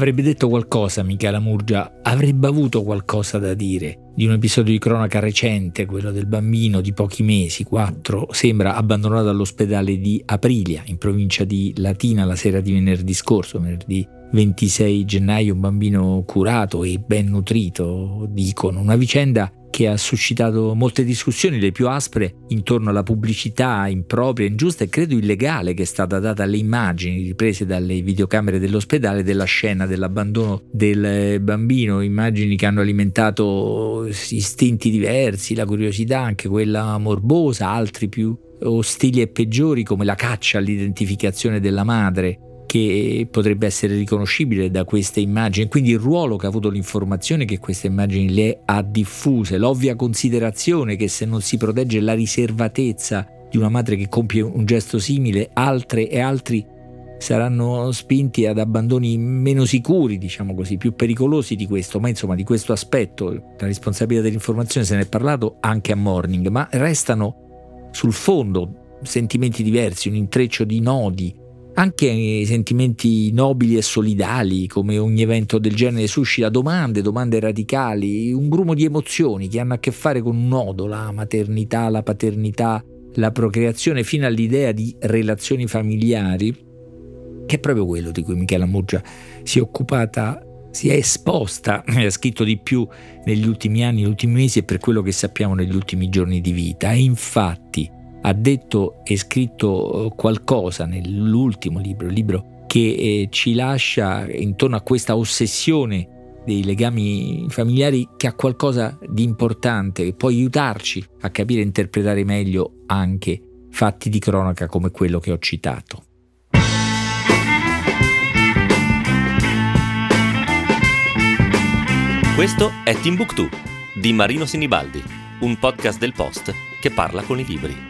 Avrebbe detto qualcosa Michela Murgia, avrebbe avuto qualcosa da dire di un episodio di cronaca recente, quello del bambino di pochi mesi, quattro, sembra abbandonato all'ospedale di Aprilia, in provincia di Latina, la sera di venerdì scorso, venerdì 26 gennaio, un bambino curato e ben nutrito, dicono, una vicenda che ha suscitato molte discussioni, le più aspre, intorno alla pubblicità impropria, ingiusta e credo illegale che è stata data alle immagini riprese dalle videocamere dell'ospedale della scena dell'abbandono del bambino, immagini che hanno alimentato istinti diversi, la curiosità, anche quella morbosa, altri più ostili e peggiori come la caccia all'identificazione della madre che potrebbe essere riconoscibile da queste immagini, quindi il ruolo che ha avuto l'informazione che queste immagini le ha diffuse, l'ovvia considerazione che se non si protegge la riservatezza di una madre che compie un gesto simile, altre e altri saranno spinti ad abbandoni meno sicuri, diciamo così, più pericolosi di questo, ma insomma di questo aspetto, la responsabilità dell'informazione se ne è parlato anche a Morning, ma restano sul fondo sentimenti diversi, un intreccio di nodi anche sentimenti nobili e solidali, come ogni evento del genere, suscita domande, domande radicali, un grumo di emozioni che hanno a che fare con un nodo, la maternità, la paternità, la procreazione, fino all'idea di relazioni familiari, che è proprio quello di cui Michela Muggia si è occupata si è esposta, ha scritto di più negli ultimi anni, negli ultimi mesi e per quello che sappiamo negli ultimi giorni di vita. E infatti ha detto e scritto eh, qualcosa nell'ultimo libro, libro che eh, ci lascia intorno a questa ossessione dei legami familiari che ha qualcosa di importante, che può aiutarci a capire e interpretare meglio anche fatti di cronaca come quello che ho citato. Questo è Timbuktu di Marino Sinibaldi, un podcast del Post che parla con i libri.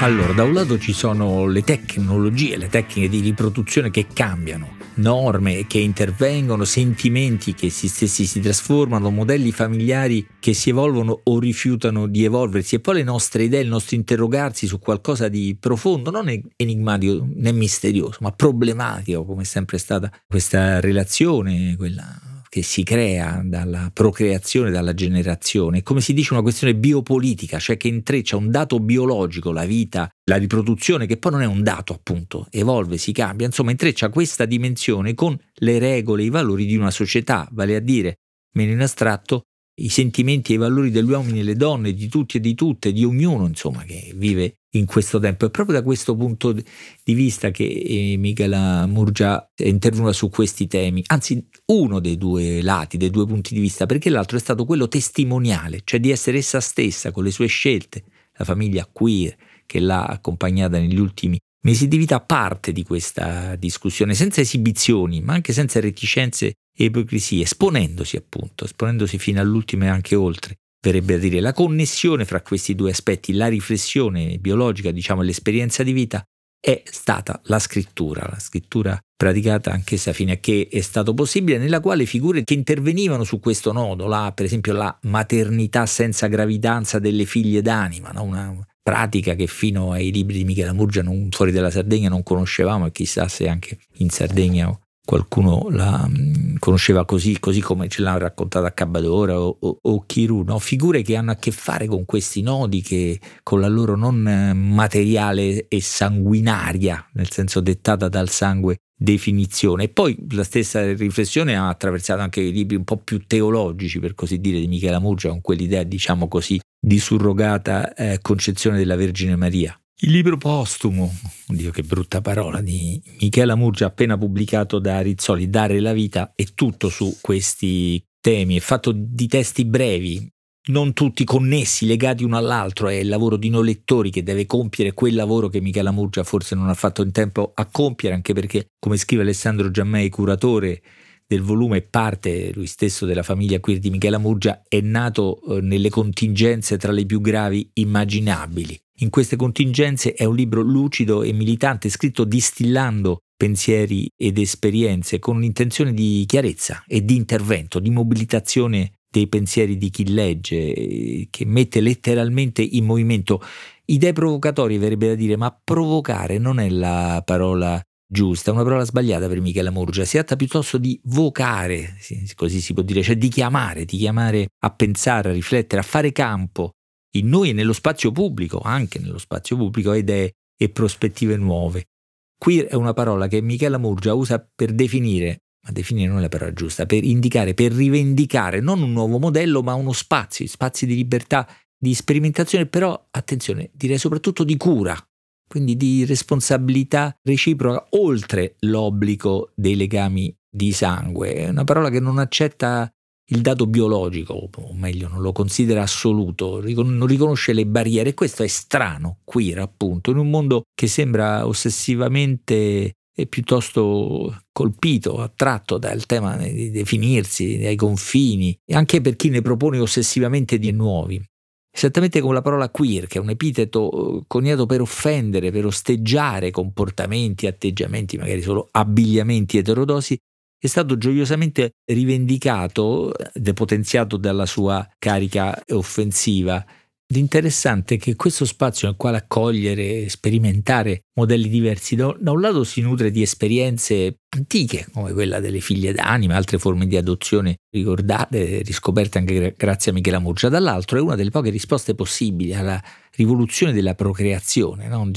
Allora, da un lato ci sono le tecnologie, le tecniche di riproduzione che cambiano, norme che intervengono, sentimenti che si stessi si trasformano, modelli familiari che si evolvono o rifiutano di evolversi. E poi le nostre idee, il nostro interrogarsi su qualcosa di profondo, non enigmatico né misterioso, ma problematico come è sempre stata questa relazione, quella che si crea dalla procreazione, dalla generazione, è come si dice una questione biopolitica, cioè che intreccia un dato biologico, la vita, la riproduzione, che poi non è un dato appunto, evolve, si cambia, insomma intreccia questa dimensione con le regole, i valori di una società, vale a dire, meno in astratto, i sentimenti e i valori degli uomini e delle donne, di tutti e di tutte, di ognuno, insomma, che vive in questo tempo. È proprio da questo punto di vista che eh, Michela Murgia è intervenuta su questi temi, anzi uno dei due lati, dei due punti di vista, perché l'altro è stato quello testimoniale, cioè di essere essa stessa con le sue scelte, la famiglia queer che l'ha accompagnata negli ultimi mesi di vita, parte di questa discussione, senza esibizioni, ma anche senza reticenze e ipocrisie, esponendosi appunto, esponendosi fino all'ultimo e anche oltre verrebbe a dire la connessione fra questi due aspetti, la riflessione biologica, diciamo l'esperienza di vita, è stata la scrittura, la scrittura praticata anch'essa fino a che è stato possibile, nella quale figure che intervenivano su questo nodo, la, per esempio la maternità senza gravidanza delle figlie d'anima, no? una pratica che fino ai libri di Michela Murgia non, fuori dalla Sardegna non conoscevamo e chissà se anche in Sardegna qualcuno la mm, conosceva così, così come ce l'hanno raccontata Cabbadora o, o, o Chiru, no? figure che hanno a che fare con questi nodi, che con la loro non eh, materiale e sanguinaria, nel senso dettata dal sangue, definizione. E poi la stessa riflessione ha attraversato anche i libri un po' più teologici, per così dire, di Michela Murgia, con quell'idea, diciamo così, di surrogata eh, concezione della Vergine Maria. Il libro postumo, oddio che brutta parola, di Michela Murgia appena pubblicato da Rizzoli, Dare la vita, è tutto su questi temi, è fatto di testi brevi, non tutti connessi, legati uno all'altro, è il lavoro di noi lettori che deve compiere quel lavoro che Michela Murgia forse non ha fatto in tempo a compiere, anche perché, come scrive Alessandro Giammei, curatore del volume parte lui stesso della famiglia queer di Michela Murgia, è nato eh, nelle contingenze tra le più gravi immaginabili. In queste contingenze è un libro lucido e militante, scritto distillando pensieri ed esperienze con un'intenzione di chiarezza e di intervento, di mobilitazione dei pensieri di chi legge, che mette letteralmente in movimento idee provocatorie verrebbe da dire, ma provocare non è la parola giusta, una parola sbagliata per Michela Murgia, si tratta piuttosto di vocare, così si può dire, cioè di chiamare, di chiamare a pensare, a riflettere, a fare campo in noi e nello spazio pubblico, anche nello spazio pubblico, idee e prospettive nuove. Queer è una parola che Michela Murgia usa per definire, ma definire non è la parola giusta, per indicare, per rivendicare non un nuovo modello, ma uno spazio, spazi di libertà, di sperimentazione, però attenzione, direi soprattutto di cura, quindi di responsabilità reciproca oltre l'obbligo dei legami di sangue. È una parola che non accetta il dato biologico, o meglio, non lo considera assoluto, non riconosce le barriere. E questo è strano, queer appunto, in un mondo che sembra ossessivamente e piuttosto colpito, attratto dal tema di definirsi, dai confini, anche per chi ne propone ossessivamente di nuovi. Esattamente come la parola queer, che è un epiteto eh, coniato per offendere, per osteggiare comportamenti, atteggiamenti, magari solo abbigliamenti eterodosi, è stato gioiosamente rivendicato, depotenziato dalla sua carica offensiva. L'interessante è che questo spazio nel quale accogliere e sperimentare modelli diversi, da un lato si nutre di esperienze antiche, come quella delle figlie d'anima, altre forme di adozione ricordate, riscoperte anche grazie a Michela Murgia, dall'altro è una delle poche risposte possibili alla rivoluzione della procreazione, no?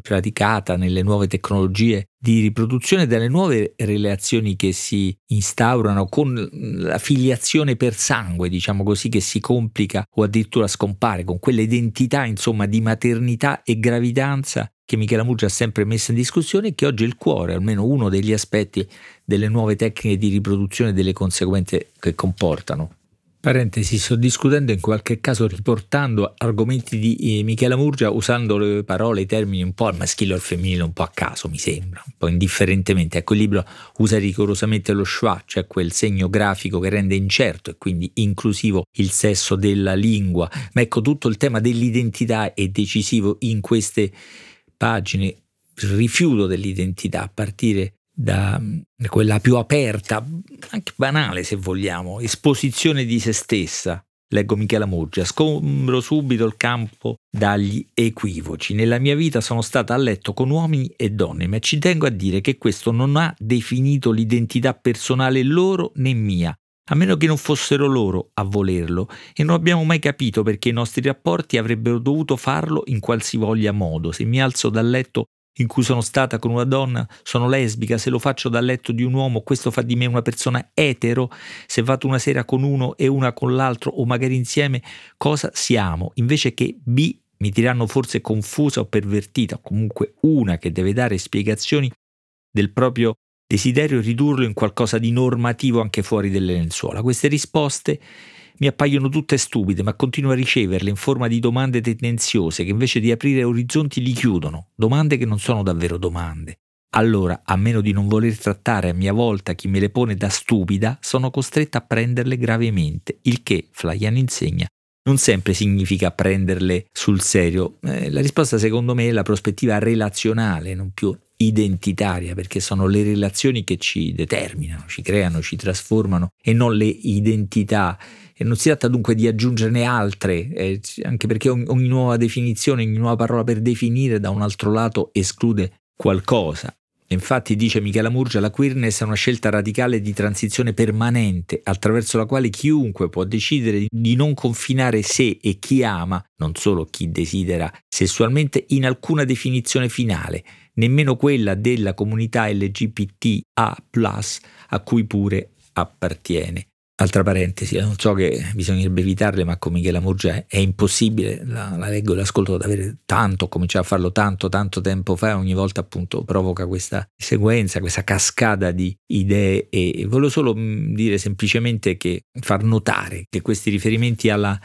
praticata nelle nuove tecnologie di riproduzione, dalle nuove relazioni che si instaurano con la filiazione per sangue, diciamo così, che si complica o addirittura scompare, con quell'identità insomma di maternità e gravidanza che Michela Muggia ha sempre messo in discussione e che oggi è il cuore, almeno uno degli aspetti delle nuove tecniche di riproduzione e delle conseguenze che comportano. Parentesi, sto discutendo in qualche caso riportando argomenti di eh, Michela Murgia usando le parole, i termini un po' al maschile o al femminile, un po' a caso mi sembra, un po' indifferentemente. Ecco, il libro usa rigorosamente lo schwa, cioè quel segno grafico che rende incerto e quindi inclusivo il sesso della lingua. Ma ecco, tutto il tema dell'identità è decisivo in queste pagine, rifiuto dell'identità a partire da quella più aperta, anche banale se vogliamo, esposizione di se stessa. Leggo Michela Murgia, scombro subito il campo dagli equivoci. Nella mia vita sono stata a letto con uomini e donne, ma ci tengo a dire che questo non ha definito l'identità personale loro né mia, a meno che non fossero loro a volerlo, e non abbiamo mai capito perché i nostri rapporti avrebbero dovuto farlo in qualsivoglia modo. Se mi alzo dal letto in cui sono stata con una donna, sono lesbica, se lo faccio dal letto di un uomo, questo fa di me una persona etero, se vado una sera con uno e una con l'altro o magari insieme, cosa siamo? Invece che B mi diranno forse confusa o pervertita, o comunque una che deve dare spiegazioni del proprio desiderio ridurlo in qualcosa di normativo anche fuori delle lenzuola. Queste risposte mi appaiono tutte stupide, ma continuo a riceverle in forma di domande tendenziose che invece di aprire orizzonti li chiudono, domande che non sono davvero domande. Allora, a meno di non voler trattare a mia volta chi me le pone da stupida, sono costretta a prenderle gravemente, il che, Flaian insegna, non sempre significa prenderle sul serio. Eh, la risposta secondo me è la prospettiva relazionale, non più identitaria, perché sono le relazioni che ci determinano, ci creano, ci trasformano e non le identità e non si tratta dunque di aggiungerne altre, eh, anche perché ogni, ogni nuova definizione, ogni nuova parola per definire da un altro lato esclude qualcosa. Infatti, dice Michela Murgia, la queerness è una scelta radicale di transizione permanente, attraverso la quale chiunque può decidere di non confinare sé e chi ama, non solo chi desidera sessualmente, in alcuna definizione finale, nemmeno quella della comunità LGBTA, a cui pure appartiene. Altra parentesi, non so che bisognerebbe evitarle, ma con Michela Murgia è impossibile, la, la leggo e l'ascolto da avere tanto, ho cominciato a farlo tanto, tanto tempo fa, ogni volta appunto provoca questa sequenza, questa cascata di idee e volevo solo mm, dire semplicemente che far notare che questi riferimenti alla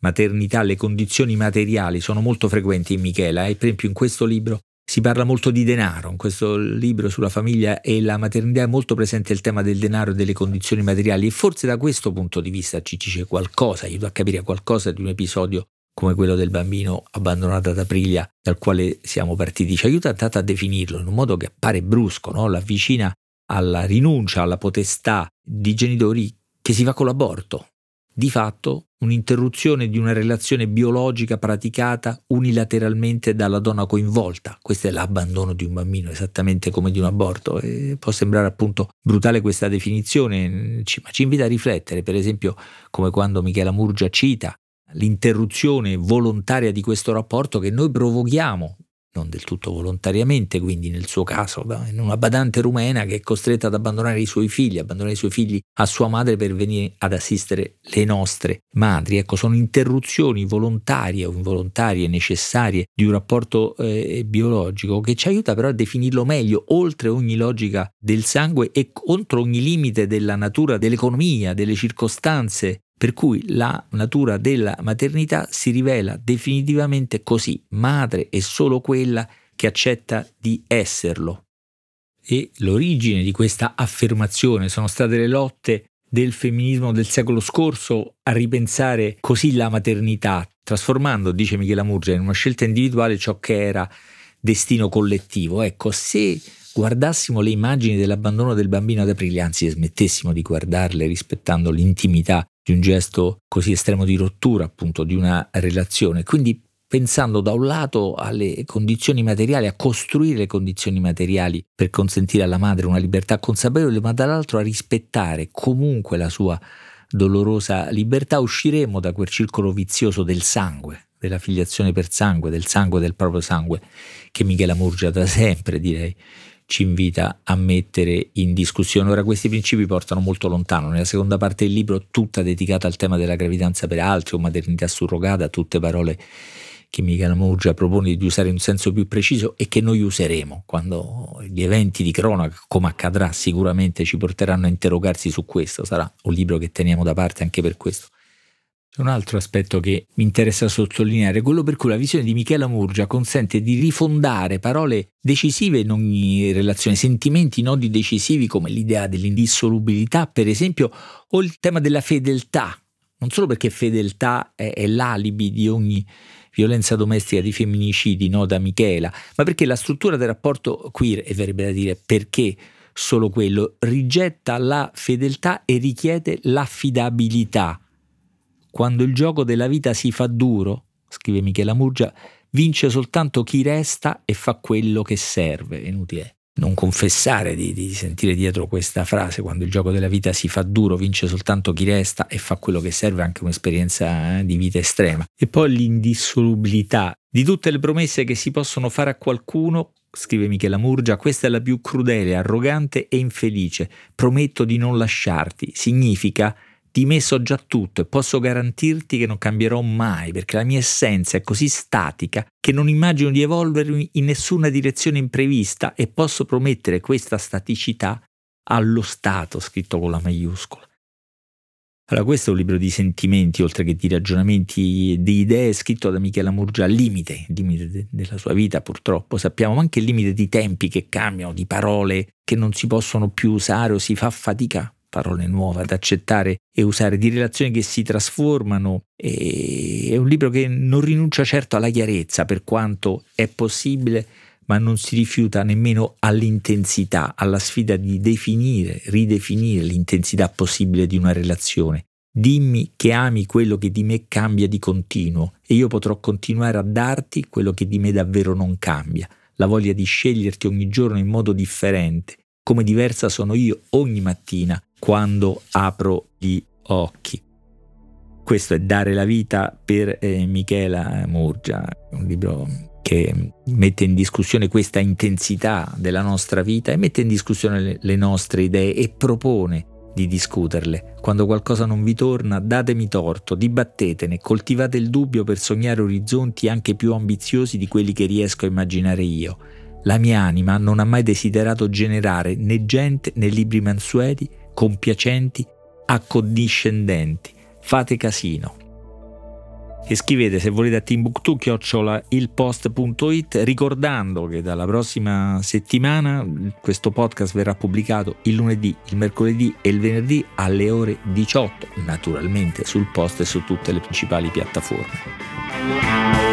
maternità, alle condizioni materiali sono molto frequenti in Michela e per esempio in questo libro si parla molto di denaro, in questo libro sulla famiglia e la maternità è molto presente il tema del denaro e delle condizioni materiali e forse da questo punto di vista ci dice qualcosa, aiuta a capire qualcosa di un episodio come quello del bambino abbandonato ad Aprilia dal quale siamo partiti, ci aiuta tanto a definirlo in un modo che appare brusco, no? l'avvicina alla rinuncia, alla potestà di genitori che si va con l'aborto. Di fatto un'interruzione di una relazione biologica praticata unilateralmente dalla donna coinvolta. Questo è l'abbandono di un bambino, esattamente come di un aborto. E può sembrare appunto brutale questa definizione, ma ci invita a riflettere, per esempio come quando Michela Murgia cita l'interruzione volontaria di questo rapporto che noi provochiamo non del tutto volontariamente, quindi nel suo caso, in una badante rumena che è costretta ad abbandonare i suoi figli, abbandonare i suoi figli a sua madre per venire ad assistere le nostre madri. Ecco, sono interruzioni volontarie o involontarie necessarie di un rapporto eh, biologico che ci aiuta però a definirlo meglio, oltre ogni logica del sangue e contro ogni limite della natura, dell'economia, delle circostanze per cui la natura della maternità si rivela definitivamente così, madre è solo quella che accetta di esserlo. E l'origine di questa affermazione sono state le lotte del femminismo del secolo scorso a ripensare così la maternità, trasformando, dice Michela Murgia, in una scelta individuale ciò che era destino collettivo. Ecco, se guardassimo le immagini dell'abbandono del bambino ad aprile, anzi smettessimo di guardarle rispettando l'intimità di un gesto così estremo di rottura appunto di una relazione. Quindi pensando da un lato alle condizioni materiali, a costruire le condizioni materiali per consentire alla madre una libertà consapevole, ma dall'altro a rispettare comunque la sua dolorosa libertà, usciremo da quel circolo vizioso del sangue, della filiazione per sangue, del sangue del proprio sangue, che Michela Murgia da sempre direi ci invita a mettere in discussione. Ora questi principi portano molto lontano. Nella seconda parte del libro, tutta dedicata al tema della gravidanza per altri o maternità surrogata, tutte parole che Michela Murgia propone di usare in un senso più preciso e che noi useremo quando gli eventi di cronaca, come accadrà, sicuramente ci porteranno a interrogarsi su questo. Sarà un libro che teniamo da parte anche per questo. Un altro aspetto che mi interessa sottolineare, quello per cui la visione di Michela Murgia consente di rifondare parole decisive in ogni relazione, sentimenti, nodi decisivi come l'idea dell'indissolubilità, per esempio, o il tema della fedeltà. Non solo perché fedeltà è, è l'alibi di ogni violenza domestica di femminicidi, no, da Michela, ma perché la struttura del rapporto queer, e verrebbe da dire perché solo quello, rigetta la fedeltà e richiede l'affidabilità quando il gioco della vita si fa duro, scrive Michela Murgia, vince soltanto chi resta e fa quello che serve. Inutile non confessare di, di, sentire dietro questa frase, quando il gioco della vita si fa duro, vince soltanto chi resta e fa quello che serve, anche un'esperienza eh, di vita estrema. E poi l'indissolubilità di tutte le promesse che si possono fare a qualcuno, scrive Michela Murgia, questa è la più crudele, arrogante e infelice. Prometto di non lasciarti. Significa di me so già tutto e posso garantirti che non cambierò mai perché la mia essenza è così statica che non immagino di evolvermi in nessuna direzione imprevista e posso promettere questa staticità allo Stato, scritto con la maiuscola. Allora, questo è un libro di sentimenti, oltre che di ragionamenti, di idee, scritto da Michela Murgia al limite, limite de- della sua vita purtroppo, sappiamo, ma anche il limite di tempi che cambiano, di parole che non si possono più usare o si fa fatica parole nuove ad accettare e usare, di relazioni che si trasformano. E è un libro che non rinuncia certo alla chiarezza, per quanto è possibile, ma non si rifiuta nemmeno all'intensità, alla sfida di definire, ridefinire l'intensità possibile di una relazione. Dimmi che ami quello che di me cambia di continuo e io potrò continuare a darti quello che di me davvero non cambia, la voglia di sceglierti ogni giorno in modo differente, come diversa sono io ogni mattina quando apro gli occhi. Questo è Dare la vita per eh, Michela Murgia, un libro che mette in discussione questa intensità della nostra vita e mette in discussione le, le nostre idee e propone di discuterle. Quando qualcosa non vi torna, datemi torto, dibattetene, coltivate il dubbio per sognare orizzonti anche più ambiziosi di quelli che riesco a immaginare io. La mia anima non ha mai desiderato generare né gente né libri mansueti compiacenti, accondiscendenti. Fate casino. E scrivete se volete a Timbuktu chiocciola ilpost.it ricordando che dalla prossima settimana questo podcast verrà pubblicato il lunedì, il mercoledì e il venerdì alle ore 18, naturalmente sul post e su tutte le principali piattaforme.